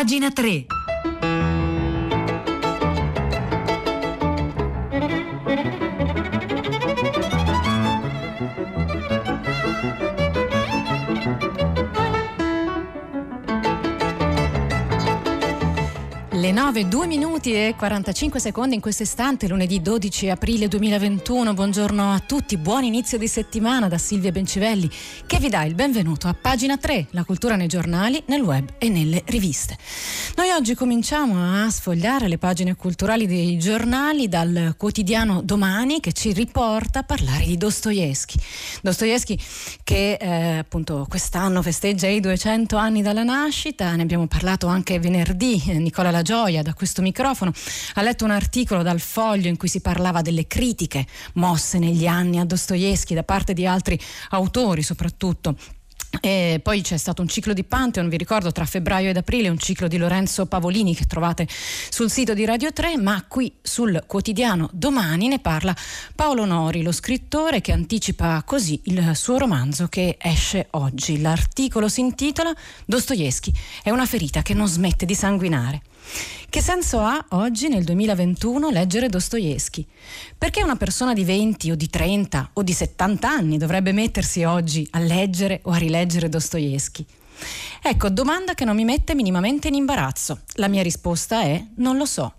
Pagina 3. Le 9, 2 minuti e 45 secondi in questo istante, lunedì 12 aprile 2021. Buongiorno a tutti, buon inizio di settimana da Silvia Bencivelli che vi dà il benvenuto a pagina 3, la cultura nei giornali, nel web e nelle riviste. Noi oggi cominciamo a sfogliare le pagine culturali dei giornali dal quotidiano Domani che ci riporta a parlare di Dostoevsky. Dostoevsky che eh, appunto quest'anno festeggia i 200 anni dalla nascita, ne abbiamo parlato anche venerdì, Nicola Lagioia gioia da questo microfono, ha letto un articolo dal foglio in cui si parlava delle critiche mosse negli anni a Dostoevsky da parte di altri autori soprattutto. E poi c'è stato un ciclo di Pantheon, vi ricordo, tra febbraio ed aprile, un ciclo di Lorenzo Pavolini che trovate sul sito di Radio 3, ma qui sul quotidiano domani ne parla Paolo Nori, lo scrittore che anticipa così il suo romanzo che esce oggi. L'articolo si intitola Dostoevsky è una ferita che non smette di sanguinare. Che senso ha oggi nel 2021 leggere Dostoevsky? Perché una persona di 20 o di 30 o di 70 anni dovrebbe mettersi oggi a leggere o a rileggere Dostoevsky? Ecco, domanda che non mi mette minimamente in imbarazzo. La mia risposta è non lo so.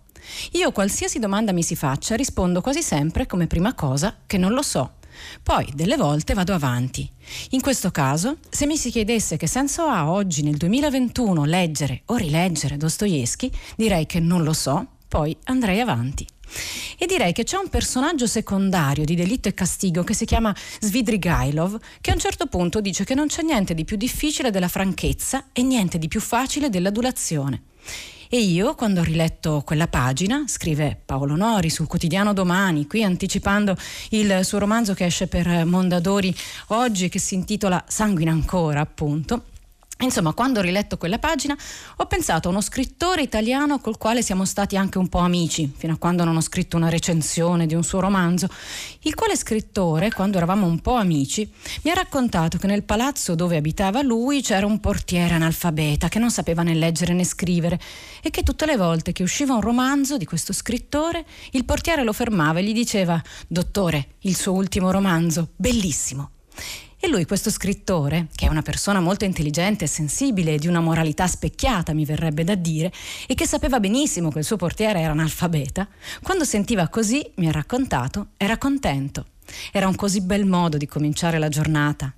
Io qualsiasi domanda mi si faccia rispondo quasi sempre come prima cosa che non lo so. Poi delle volte vado avanti. In questo caso, se mi si chiedesse che senso ha oggi nel 2021 leggere o rileggere Dostoevsky, direi che non lo so, poi andrei avanti. E direi che c'è un personaggio secondario di Delitto e Castigo che si chiama Svidrigailov, che a un certo punto dice che non c'è niente di più difficile della franchezza e niente di più facile dell'adulazione. E io, quando ho riletto quella pagina, scrive Paolo Nori sul quotidiano Domani, qui anticipando il suo romanzo che esce per Mondadori oggi, che si intitola Sanguina ancora, appunto, Insomma, quando ho riletto quella pagina ho pensato a uno scrittore italiano col quale siamo stati anche un po' amici, fino a quando non ho scritto una recensione di un suo romanzo, il quale scrittore, quando eravamo un po' amici, mi ha raccontato che nel palazzo dove abitava lui c'era un portiere analfabeta che non sapeva né leggere né scrivere e che tutte le volte che usciva un romanzo di questo scrittore, il portiere lo fermava e gli diceva Dottore, il suo ultimo romanzo, bellissimo. E lui, questo scrittore, che è una persona molto intelligente e sensibile, di una moralità specchiata, mi verrebbe da dire, e che sapeva benissimo che il suo portiere era analfabeta, quando sentiva così, mi ha raccontato, era contento. Era un così bel modo di cominciare la giornata.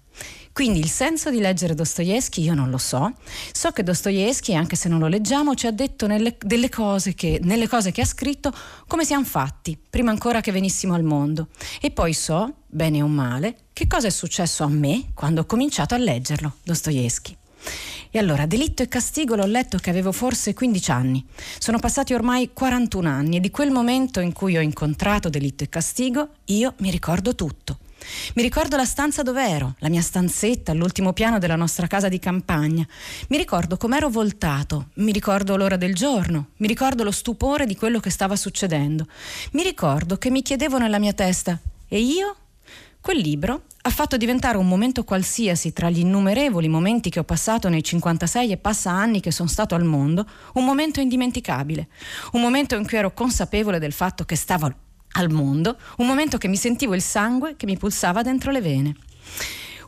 Quindi il senso di leggere Dostoevsky io non lo so. So che Dostoevsky, anche se non lo leggiamo, ci ha detto nelle, delle cose che, nelle cose che ha scritto come siamo fatti, prima ancora che venissimo al mondo. E poi so, bene o male, che cosa è successo a me quando ho cominciato a leggerlo, Dostoevsky. E allora, Delitto e Castigo l'ho letto che avevo forse 15 anni. Sono passati ormai 41 anni e di quel momento in cui ho incontrato Delitto e Castigo io mi ricordo tutto. Mi ricordo la stanza dove ero, la mia stanzetta all'ultimo piano della nostra casa di campagna. Mi ricordo com'ero voltato, mi ricordo l'ora del giorno, mi ricordo lo stupore di quello che stava succedendo. Mi ricordo che mi chiedevo nella mia testa: e io? Quel libro ha fatto diventare un momento qualsiasi tra gli innumerevoli momenti che ho passato nei 56 e passa anni che sono stato al mondo, un momento indimenticabile, un momento in cui ero consapevole del fatto che stavo al mondo, un momento che mi sentivo il sangue che mi pulsava dentro le vene.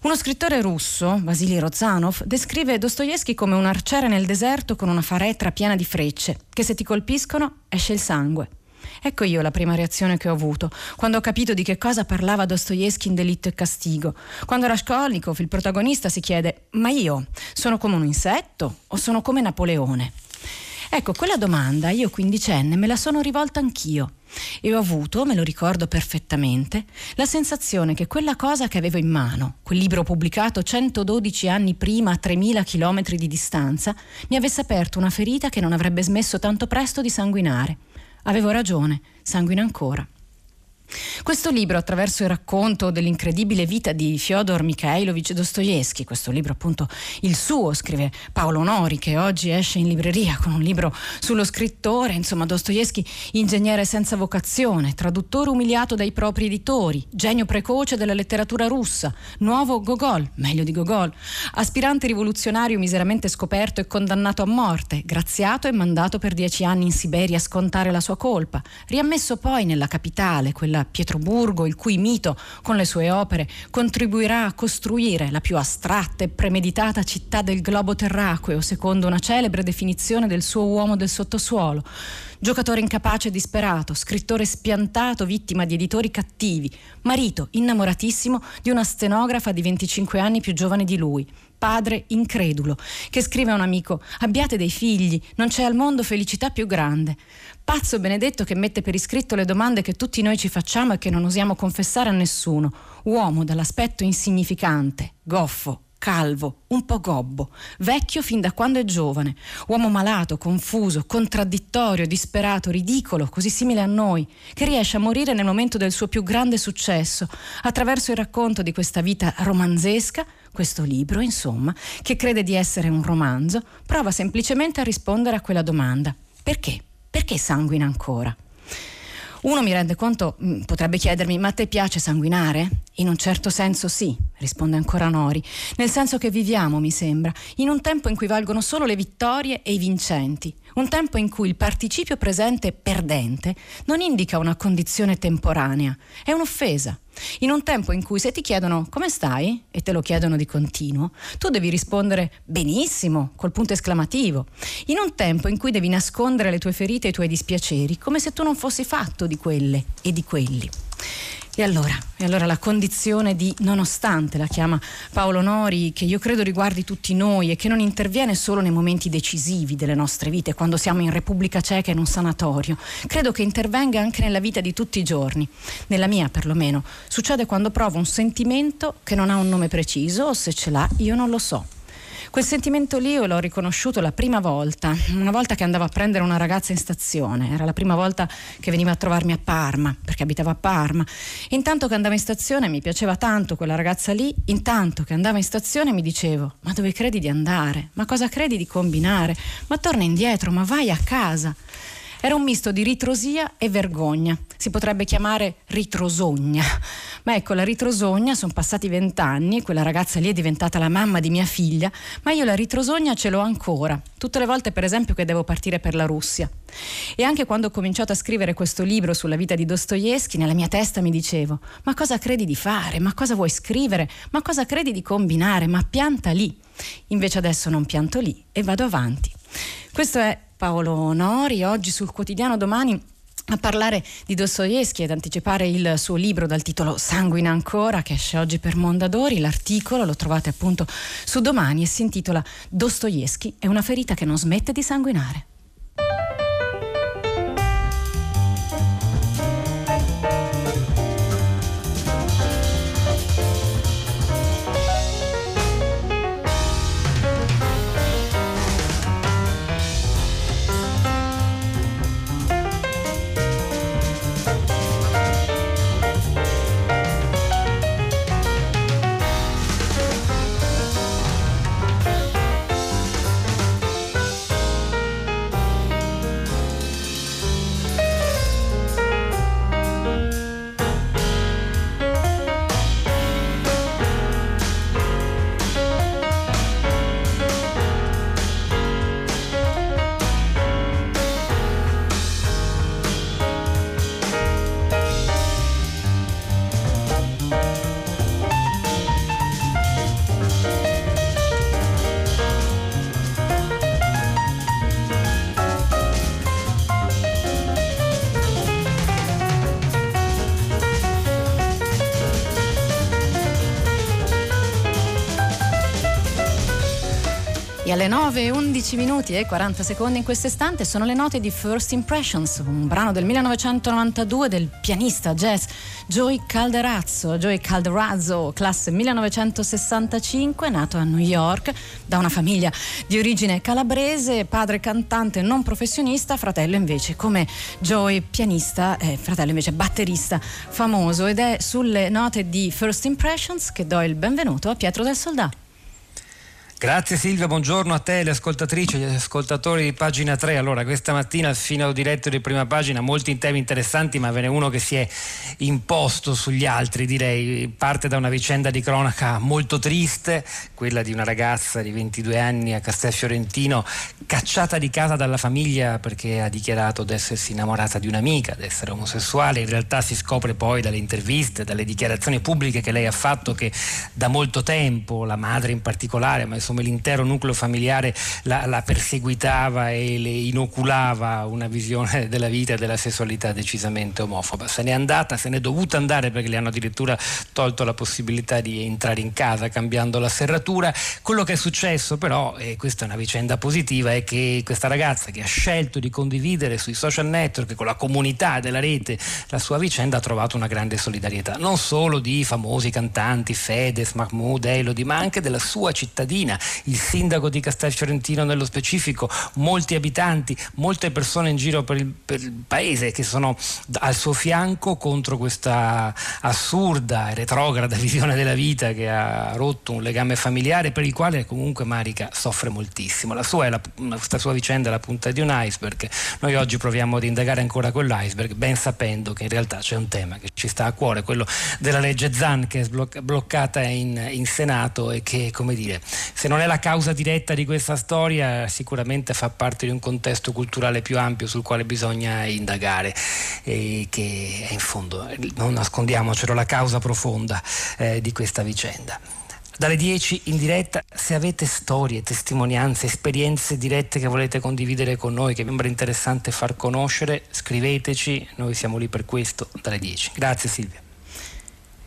Uno scrittore russo, Vasily Rozanov, descrive Dostoevsky come un arciere nel deserto con una faretra piena di frecce, che se ti colpiscono esce il sangue. Ecco io la prima reazione che ho avuto, quando ho capito di che cosa parlava Dostoevsky in Delitto e Castigo. Quando Raskolnikov, il protagonista, si chiede: Ma io sono come un insetto o sono come Napoleone? Ecco, quella domanda io quindicenne me la sono rivolta anch'io e ho avuto, me lo ricordo perfettamente, la sensazione che quella cosa che avevo in mano, quel libro pubblicato 112 anni prima a 3000 km di distanza, mi avesse aperto una ferita che non avrebbe smesso tanto presto di sanguinare. Avevo ragione, sanguina ancora. Questo libro, attraverso il racconto dell'incredibile vita di Fyodor Mikhailovich Dostoevsky, questo libro appunto il suo, scrive Paolo Nori, che oggi esce in libreria con un libro sullo scrittore, insomma Dostoevsky, ingegnere senza vocazione, traduttore umiliato dai propri editori, genio precoce della letteratura russa, nuovo Gogol, meglio di Gogol, aspirante rivoluzionario miseramente scoperto e condannato a morte, graziato e mandato per dieci anni in Siberia a scontare la sua colpa, riammesso poi nella capitale, quella Pietroburgo, il cui mito, con le sue opere, contribuirà a costruire la più astratta e premeditata città del globo terracqueo, secondo una celebre definizione del suo uomo del sottosuolo. Giocatore incapace e disperato, scrittore spiantato, vittima di editori cattivi, marito innamoratissimo di una stenografa di 25 anni più giovane di lui padre incredulo, che scrive a un amico: Abbiate dei figli, non c'è al mondo felicità più grande. Pazzo benedetto che mette per iscritto le domande che tutti noi ci facciamo e che non osiamo confessare a nessuno. Uomo dall'aspetto insignificante, goffo, calvo, un po' gobbo, vecchio fin da quando è giovane, uomo malato, confuso, contraddittorio, disperato, ridicolo, così simile a noi, che riesce a morire nel momento del suo più grande successo, attraverso il racconto di questa vita romanzesca, questo libro, insomma, che crede di essere un romanzo, prova semplicemente a rispondere a quella domanda. Perché? Perché sanguina ancora? Uno mi rende conto, mm, potrebbe chiedermi, ma a te piace sanguinare? In un certo senso sì, risponde ancora Nori, nel senso che viviamo, mi sembra, in un tempo in cui valgono solo le vittorie e i vincenti, un tempo in cui il participio presente perdente non indica una condizione temporanea, è un'offesa. In un tempo in cui se ti chiedono come stai e te lo chiedono di continuo, tu devi rispondere benissimo col punto esclamativo. In un tempo in cui devi nascondere le tue ferite e i tuoi dispiaceri come se tu non fossi fatto di quelle e di quelli. E allora, e allora la condizione di nonostante la chiama Paolo Nori, che io credo riguardi tutti noi e che non interviene solo nei momenti decisivi delle nostre vite, quando siamo in Repubblica Ceca in un sanatorio, credo che intervenga anche nella vita di tutti i giorni, nella mia perlomeno. Succede quando provo un sentimento che non ha un nome preciso o se ce l'ha io non lo so. Quel sentimento lì io l'ho riconosciuto la prima volta, una volta che andavo a prendere una ragazza in stazione, era la prima volta che veniva a trovarmi a Parma, perché abitavo a Parma. Intanto che andavo in stazione mi piaceva tanto quella ragazza lì, intanto che andavo in stazione mi dicevo, ma dove credi di andare? Ma cosa credi di combinare? Ma torna indietro, ma vai a casa. Era un misto di ritrosia e vergogna. Si potrebbe chiamare ritrosogna. Ma ecco, la ritrosogna, sono passati vent'anni, quella ragazza lì è diventata la mamma di mia figlia, ma io la ritrosogna ce l'ho ancora. Tutte le volte, per esempio, che devo partire per la Russia. E anche quando ho cominciato a scrivere questo libro sulla vita di Dostoevsky, nella mia testa mi dicevo: Ma cosa credi di fare? Ma cosa vuoi scrivere? Ma cosa credi di combinare? Ma pianta lì. Invece adesso non pianto lì e vado avanti. Questo è Paolo Nori, oggi sul quotidiano domani a parlare di Dostoevsky ed anticipare il suo libro dal titolo Sanguina ancora che esce oggi per Mondadori. L'articolo lo trovate appunto su domani e si intitola Dostoevsky è una ferita che non smette di sanguinare. Alle 9 e 11 minuti e 40 secondi in questo istante. Sono le note di First Impressions, un brano del 1992 del pianista jazz Joey Calderazzo, Joey Calderazzo, classe 1965, nato a New York da una famiglia di origine calabrese, padre cantante non professionista, fratello invece come Joey pianista, eh, fratello invece batterista famoso. Ed è sulle note di First Impressions che do il benvenuto a Pietro del Soldato. Grazie Silvia, buongiorno a te, le ascoltatrici, gli ascoltatori di pagina 3. Allora, questa mattina al fine diretto di prima pagina, molti temi interessanti, ma ve n'è uno che si è imposto sugli altri, direi. Parte da una vicenda di cronaca molto triste, quella di una ragazza di 22 anni a Castelfiorentino, cacciata di casa dalla famiglia perché ha dichiarato di essersi innamorata di un'amica, di essere omosessuale. In realtà si scopre poi dalle interviste, dalle dichiarazioni pubbliche che lei ha fatto che da molto tempo, la madre in particolare, ma insomma l'intero nucleo familiare la, la, perseguitava e le inoculava una visione della vita e della sessualità decisamente omofoba. Se n'è andata, se n'è dovuta andare perché le hanno addirittura tolto la possibilità di entrare in casa cambiando la serratura. Quello che è successo però, e questa è una vicenda positiva, è che questa ragazza che ha scelto di condividere sui social network con la comunità della rete la sua vicenda ha trovato una grande solidarietà, non solo di famosi cantanti, Fedez, Mahmoud, Elodie, ma anche della sua cittadina il sindaco di Castelfiorentino nello specifico, molti abitanti, molte persone in giro per il, per il paese che sono al suo fianco contro questa assurda e retrograda visione della vita che ha rotto un legame familiare per il quale comunque Marica soffre moltissimo. La sua, la, questa sua vicenda è la punta di un iceberg. Noi oggi proviamo ad indagare ancora quell'iceberg, ben sapendo che in realtà c'è un tema che ci sta a cuore, quello della legge Zan che è bloccata in, in Senato e che, come dire, se non è la causa diretta di questa storia, sicuramente fa parte di un contesto culturale più ampio sul quale bisogna indagare e che è in fondo, non nascondiamocelo, la causa profonda eh, di questa vicenda. Dalle 10 in diretta, se avete storie, testimonianze, esperienze dirette che volete condividere con noi, che vi sembra interessante far conoscere, scriveteci, noi siamo lì per questo dalle 10. Grazie Silvia.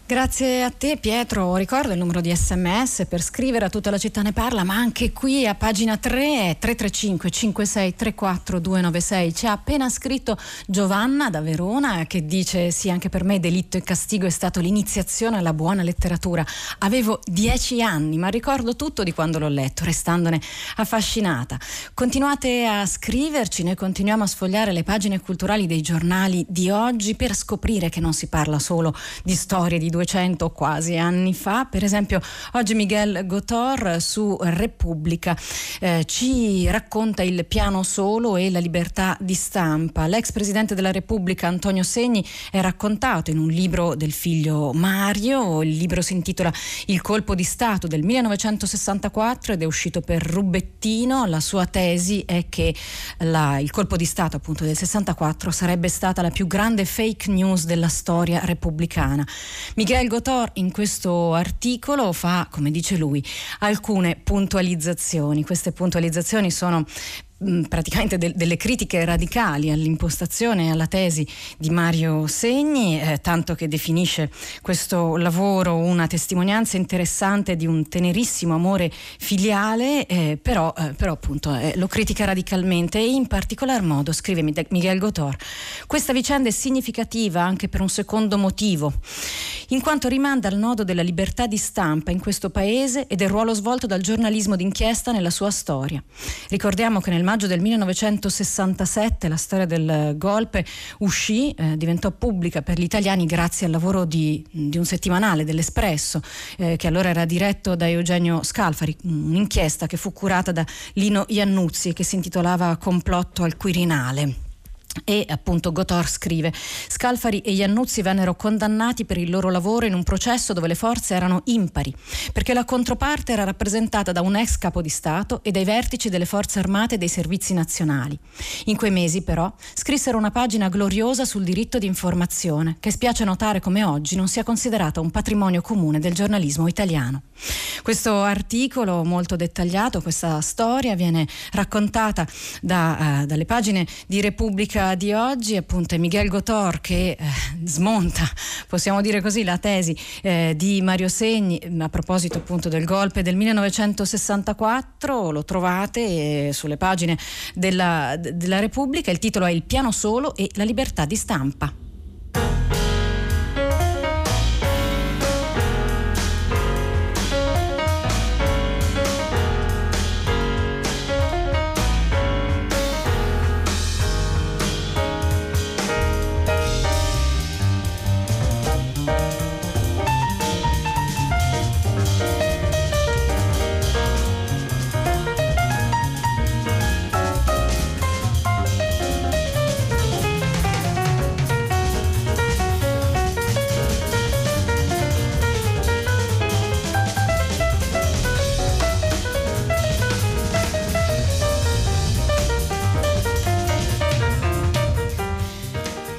Grazie a te Pietro, ricordo il numero di sms per scrivere a tutta la città ne parla, ma anche qui a pagina 3 è 335 5634 296. Ci ha appena scritto Giovanna da Verona che dice sì anche per me delitto e castigo è stato l'iniziazione alla buona letteratura. Avevo dieci anni ma ricordo tutto di quando l'ho letto, restandone affascinata. Continuate a scriverci, noi continuiamo a sfogliare le pagine culturali dei giornali di oggi per scoprire che non si parla solo di storie di 200 quasi anni fa. Per esempio, oggi Miguel Gotor su Repubblica eh, ci racconta il piano solo e la libertà di stampa. L'ex presidente della Repubblica Antonio Segni è raccontato in un libro del figlio Mario. Il libro si intitola Il colpo di Stato del 1964 ed è uscito per Rubettino. La sua tesi è che la, il colpo di Stato appunto del 64 sarebbe stata la più grande fake news della storia repubblicana. Miguel Gotor in questo articolo fa, come dice lui, alcune puntualizzazioni. Queste puntualizzazioni sono praticamente de- delle critiche radicali all'impostazione e alla tesi di Mario Segni, eh, tanto che definisce questo lavoro una testimonianza interessante di un tenerissimo amore filiale, eh, però, eh, però, appunto eh, lo critica radicalmente e in particolar modo, scrive Miguel Gotor, questa vicenda è significativa anche per un secondo motivo, in quanto rimanda al nodo della libertà di stampa in questo paese e del ruolo svolto dal giornalismo d'inchiesta nella sua storia. Ricordiamo che nel maggio del 1967 la storia del golpe uscì, eh, diventò pubblica per gli italiani grazie al lavoro di, di un settimanale dell'Espresso, eh, che allora era diretto da Eugenio Scalfari, un'inchiesta che fu curata da Lino Iannuzzi e che si intitolava Complotto al Quirinale. E appunto Gotor scrive: Scalfari e Iannuzzi vennero condannati per il loro lavoro in un processo dove le forze erano impari, perché la controparte era rappresentata da un ex capo di Stato e dai vertici delle forze armate e dei servizi nazionali. In quei mesi, però, scrissero una pagina gloriosa sul diritto di informazione, che spiace notare come oggi non sia considerata un patrimonio comune del giornalismo italiano. Questo articolo molto dettagliato, questa storia viene raccontata da, uh, dalle pagine di Repubblica di oggi appunto è Miguel Gotor che eh, smonta, possiamo dire così, la tesi eh, di Mario Segni a proposito appunto del golpe del 1964, lo trovate eh, sulle pagine della, della Repubblica, il titolo è Il piano solo e la libertà di stampa.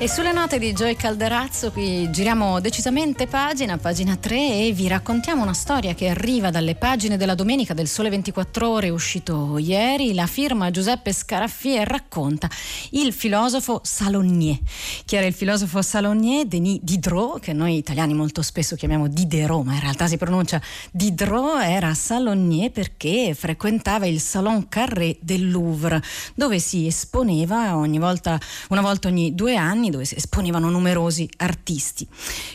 Sulle note di Joy Calderazzo qui giriamo decisamente pagina, pagina 3 e vi raccontiamo una storia che arriva dalle pagine della domenica del Sole 24 ore uscito ieri, la firma Giuseppe Scaraffie racconta il filosofo Salonier. Chi era il filosofo Salonier? Denis Diderot, che noi italiani molto spesso chiamiamo Diderot, ma in realtà si pronuncia Diderot, era Salonier perché frequentava il Salon Carré del Louvre, dove si esponeva ogni volta, una volta ogni due anni dove si esponevano numerosi artisti.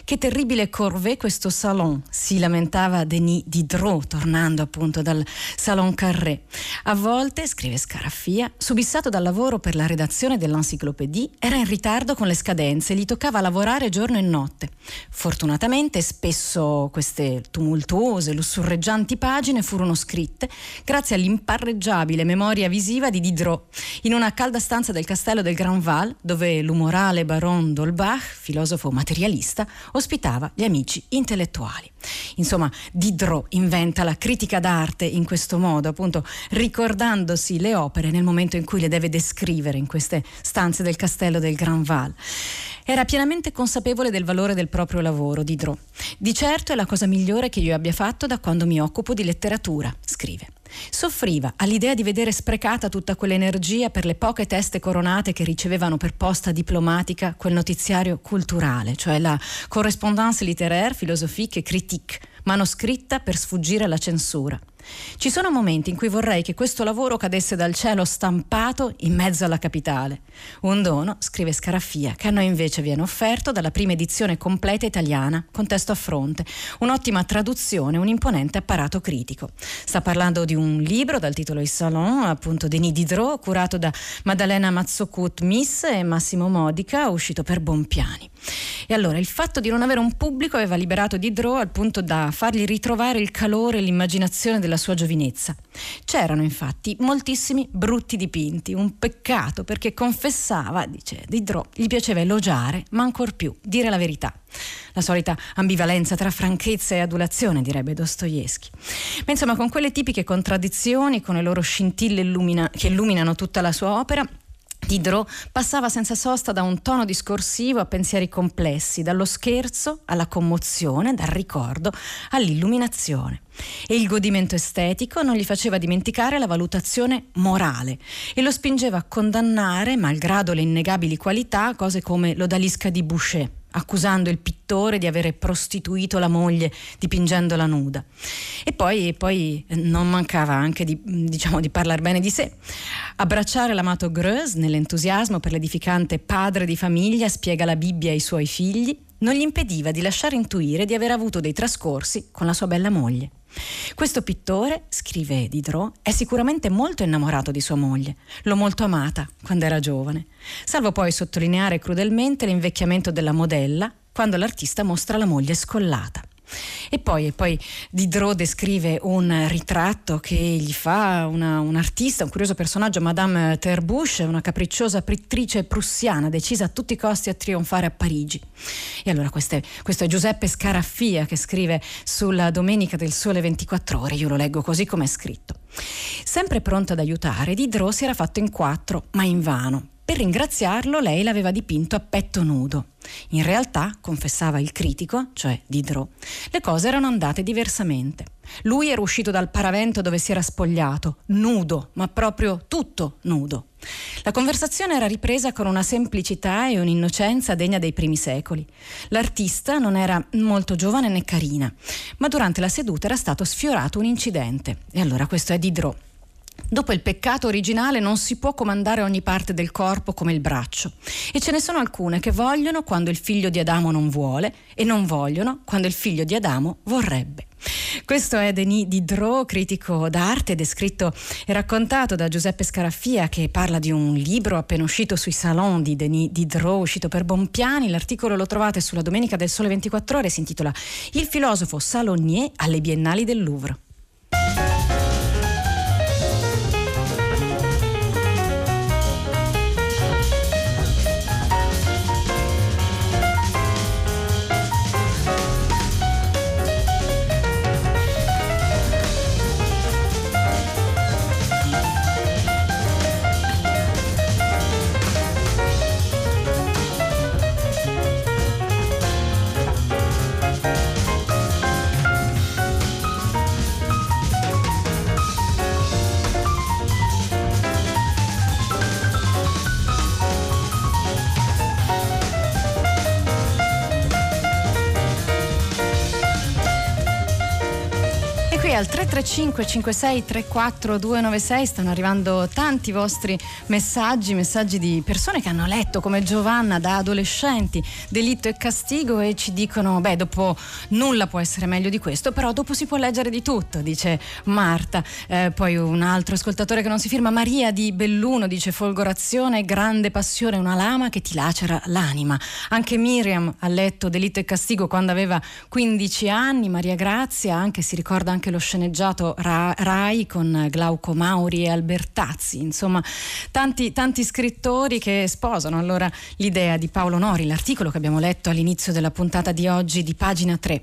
Che terribile corvée questo salon, si lamentava Denis Diderot tornando appunto dal Salon Carré. A volte, scrive Scaraffia, subissato dal lavoro per la redazione dell'Encyclopédie, era in ritardo con le scadenze, gli toccava lavorare giorno e notte. Fortunatamente spesso queste tumultuose, lussurreggianti pagine furono scritte grazie all'imparreggiabile memoria visiva di Diderot in una calda stanza del castello del Grand Val, dove l'umorale Baron d'Holbach, filosofo materialista, ospitava gli amici intellettuali. Insomma, Diderot inventa la critica d'arte in questo modo, appunto ricordandosi le opere nel momento in cui le deve descrivere in queste stanze del castello del Grand Val. Era pienamente consapevole del valore del proprio lavoro, Diderot. Di certo è la cosa migliore che io abbia fatto da quando mi occupo di letteratura, scrive. Soffriva all'idea di vedere sprecata tutta quell'energia per le poche teste coronate che ricevevano per posta diplomatica quel notiziario culturale, cioè la correspondance littéraire, philosophique e critique, manoscritta per sfuggire alla censura. Ci sono momenti in cui vorrei che questo lavoro cadesse dal cielo stampato in mezzo alla capitale. Un dono, scrive Scaraffia, che a noi invece viene offerto dalla prima edizione completa italiana, con testo a fronte, un'ottima traduzione, un imponente apparato critico. Sta parlando di un libro dal titolo Il Salon, appunto Denis Diderot, curato da Maddalena Mazzocut Miss e Massimo Modica, uscito per Bompiani. E allora il fatto di non avere un pubblico aveva liberato Diderot al punto da fargli ritrovare il calore e l'immaginazione della sua giovinezza. C'erano infatti moltissimi brutti dipinti, un peccato perché confessava, dice Diderot, gli piaceva elogiare, ma ancor più dire la verità. La solita ambivalenza tra franchezza e adulazione, direbbe Dostoevsky. Ma insomma, con quelle tipiche contraddizioni, con le loro scintille illumina- che illuminano tutta la sua opera, Diderot passava senza sosta da un tono discorsivo a pensieri complessi, dallo scherzo alla commozione, dal ricordo all'illuminazione. E il godimento estetico non gli faceva dimenticare la valutazione morale e lo spingeva a condannare, malgrado le innegabili qualità, cose come l'odalisca di Boucher accusando il pittore di avere prostituito la moglie dipingendola nuda. E poi, e poi eh, non mancava anche di, diciamo, di parlare bene di sé. Abbracciare l'amato Greuze nell'entusiasmo per l'edificante padre di famiglia spiega la Bibbia ai suoi figli, non gli impediva di lasciare intuire di aver avuto dei trascorsi con la sua bella moglie. Questo pittore, scrive Diderot, è sicuramente molto innamorato di sua moglie, l'ho molto amata quando era giovane, salvo poi sottolineare crudelmente l'invecchiamento della modella quando l'artista mostra la moglie scollata. E poi, e poi Diderot descrive un ritratto che gli fa una, un artista, un curioso personaggio, Madame Terbuche, una capricciosa pittrice prussiana decisa a tutti i costi a trionfare a Parigi. E allora questo è, questo è Giuseppe Scaraffia che scrive sulla Domenica del Sole 24 ore, io lo leggo così come è scritto. Sempre pronto ad aiutare, Diderot si era fatto in quattro, ma invano Per ringraziarlo lei l'aveva dipinto a petto nudo. In realtà, confessava il critico, cioè Diderot, le cose erano andate diversamente. Lui era uscito dal paravento dove si era spogliato, nudo, ma proprio tutto nudo. La conversazione era ripresa con una semplicità e un'innocenza degna dei primi secoli. L'artista non era molto giovane né carina, ma durante la seduta era stato sfiorato un incidente. E allora questo è Diderot. Dopo il peccato originale non si può comandare ogni parte del corpo come il braccio e ce ne sono alcune che vogliono quando il figlio di Adamo non vuole e non vogliono quando il figlio di Adamo vorrebbe. Questo è Denis Diderot, critico d'arte, descritto e raccontato da Giuseppe Scaraffia che parla di un libro appena uscito sui salon di Denis Diderot, uscito per Bompiani. L'articolo lo trovate sulla Domenica del Sole 24 Ore, si intitola Il filosofo Salonier alle Biennali del Louvre. Al 335 56 34 296 stanno arrivando tanti vostri messaggi, messaggi di persone che hanno letto come Giovanna da adolescenti Delitto e Castigo e ci dicono beh dopo nulla può essere meglio di questo però dopo si può leggere di tutto dice Marta. Eh, poi un altro ascoltatore che non si firma Maria di Belluno dice folgorazione grande passione una lama che ti lacera l'anima anche Miriam ha letto Delitto e Castigo quando aveva 15 anni Maria Grazia anche si ricorda anche lo sceneggiato Ra- Rai con Glauco Mauri e Albertazzi, insomma tanti, tanti scrittori che sposano allora l'idea di Paolo Nori, l'articolo che abbiamo letto all'inizio della puntata di oggi di pagina 3.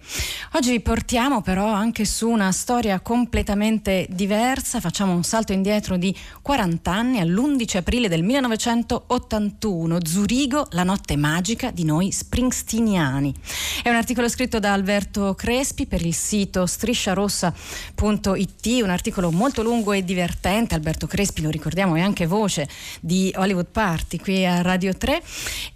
Oggi portiamo però anche su una storia completamente diversa, facciamo un salto indietro di 40 anni all'11 aprile del 1981, Zurigo, la notte magica di noi springstiniani. È un articolo scritto da Alberto Crespi per il sito Striscia Rossa It, un articolo molto lungo e divertente. Alberto Crespi, lo ricordiamo, è anche voce di Hollywood Party qui a Radio 3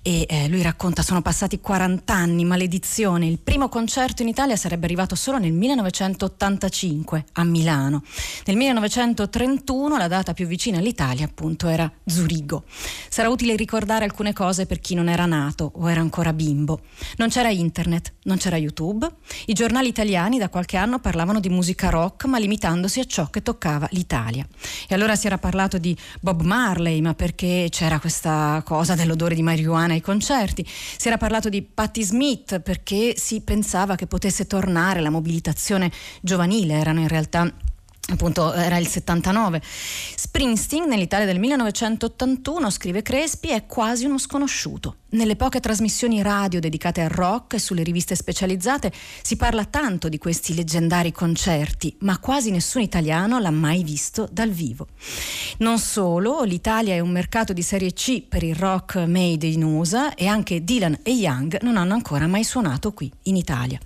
e eh, lui racconta sono passati 40 anni, maledizione. Il primo concerto in Italia sarebbe arrivato solo nel 1985 a Milano. Nel 1931 la data più vicina all'Italia appunto era Zurigo. Sarà utile ricordare alcune cose per chi non era nato o era ancora bimbo. Non c'era internet, non c'era YouTube. I giornali italiani da qualche anno parlavano di musica musica rock, ma limitandosi a ciò che toccava l'Italia. E allora si era parlato di Bob Marley, ma perché c'era questa cosa dell'odore di marijuana ai concerti. Si era parlato di Patti Smith perché si pensava che potesse tornare la mobilitazione giovanile, erano in realtà appunto era il 79. Springsteen nell'Italia del 1981, scrive Crespi, è quasi uno sconosciuto. Nelle poche trasmissioni radio dedicate al rock e sulle riviste specializzate si parla tanto di questi leggendari concerti, ma quasi nessun italiano l'ha mai visto dal vivo. Non solo, l'Italia è un mercato di serie C per il rock made in USA e anche Dylan e Young non hanno ancora mai suonato qui in Italia.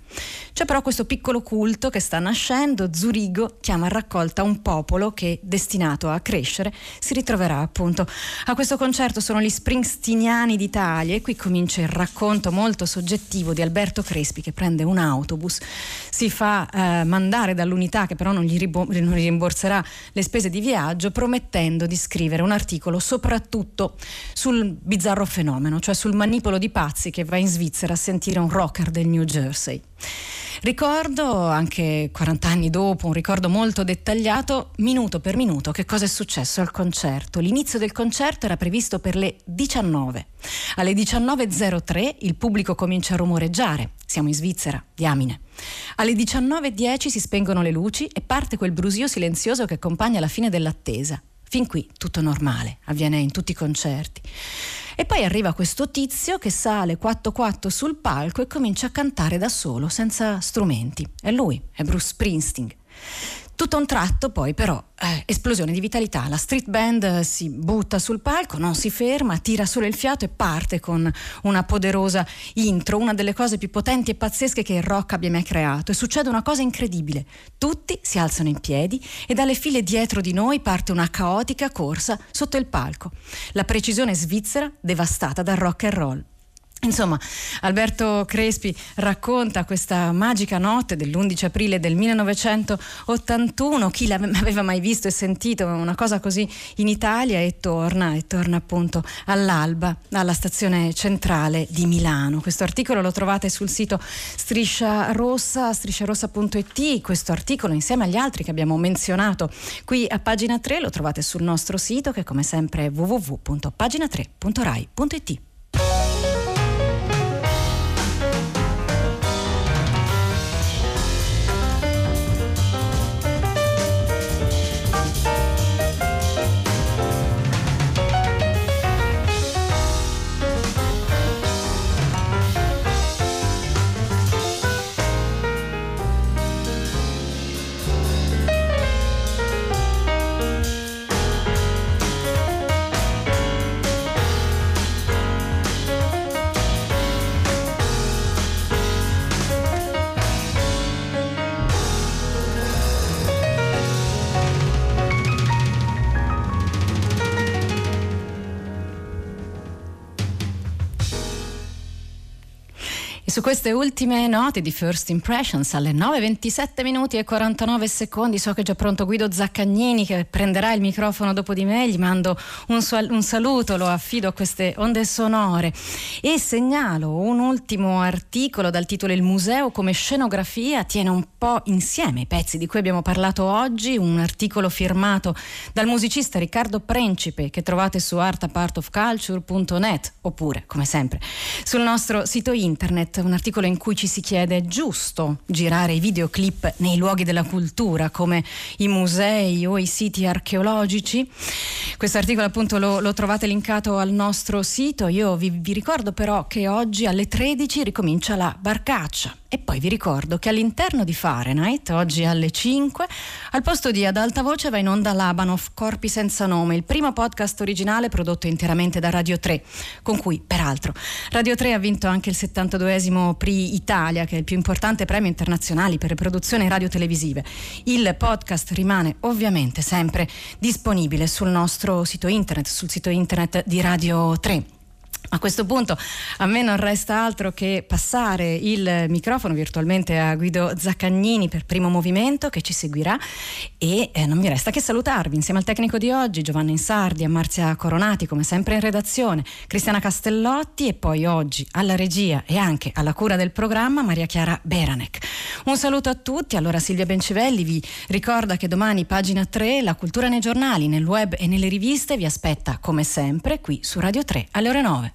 C'è però questo piccolo culto che sta nascendo, Zurigo chiama a raccolta un popolo che, destinato a crescere, si ritroverà appunto a questo concerto. Sono gli Springsteeniani d'Italia e qui comincia il racconto molto soggettivo di Alberto Crespi che prende un autobus, si fa eh, mandare dall'unità che però non gli, ribo- non gli rimborserà le spese di viaggio, promettendo di scrivere un articolo soprattutto sul bizzarro fenomeno, cioè sul manipolo di pazzi che va in Svizzera a sentire un rocker del New Jersey. Ricordo anche 40 anni dopo, un ricordo molto dettagliato, minuto per minuto, che cosa è successo al concerto. L'inizio del concerto era previsto per le 19. Alle 19.03 il pubblico comincia a rumoreggiare. Siamo in Svizzera, diamine. Alle 19.10 si spengono le luci e parte quel brusio silenzioso che accompagna la fine dell'attesa. Fin qui tutto normale, avviene in tutti i concerti. E poi arriva questo tizio che sale 4-4 sul palco e comincia a cantare da solo, senza strumenti. È lui, è Bruce Springsteen. Tutto un tratto poi però eh, esplosione di vitalità, la street band eh, si butta sul palco, non si ferma, tira solo il fiato e parte con una poderosa intro, una delle cose più potenti e pazzesche che il rock abbia mai creato. E succede una cosa incredibile, tutti si alzano in piedi e dalle file dietro di noi parte una caotica corsa sotto il palco, la precisione svizzera devastata dal rock and roll. Insomma, Alberto Crespi racconta questa magica notte dell'11 aprile del 1981, chi l'aveva mai visto e sentito una cosa così in Italia e torna, e torna appunto all'alba, alla stazione centrale di Milano. Questo articolo lo trovate sul sito Striscia Rossa, strisciarossa.it, questo articolo insieme agli altri che abbiamo menzionato qui a pagina 3 lo trovate sul nostro sito che come sempre è www.pagina3.rai.it. su queste ultime note di First Impressions alle 9.27 minuti e 49 secondi, so che è già pronto Guido Zaccagnini che prenderà il microfono dopo di me, gli mando un, un saluto, lo affido a queste onde sonore. E segnalo un ultimo articolo dal titolo Il museo come scenografia tiene un po' insieme i pezzi di cui abbiamo parlato oggi, un articolo firmato dal musicista Riccardo Principe che trovate su artapartofculture.net oppure, come sempre, sul nostro sito internet un articolo in cui ci si chiede è giusto girare i videoclip nei luoghi della cultura come i musei o i siti archeologici. Questo articolo appunto lo, lo trovate linkato al nostro sito. Io vi, vi ricordo però che oggi alle 13 ricomincia la barcaccia e poi vi ricordo che all'interno di Fahrenheit, oggi alle 5, al posto di Ad alta voce va in onda Labanov, Corpi senza nome, il primo podcast originale prodotto interamente da Radio 3, con cui, peraltro, Radio 3 ha vinto anche il 72esimo Pri Italia, che è il più importante premio internazionale per le produzioni radio-televisive. Il podcast rimane ovviamente sempre disponibile sul nostro sito internet, sul sito internet di Radio 3. A questo punto a me non resta altro che passare il microfono virtualmente a Guido Zaccagnini per primo movimento che ci seguirà e eh, non mi resta che salutarvi insieme al tecnico di oggi Giovanna Insardi, a Marzia Coronati come sempre in redazione, Cristiana Castellotti e poi oggi alla regia e anche alla cura del programma Maria Chiara Beranek. Un saluto a tutti, allora Silvia Bencivelli vi ricorda che domani pagina 3 la cultura nei giornali, nel web e nelle riviste vi aspetta come sempre qui su Radio 3 alle ore 9.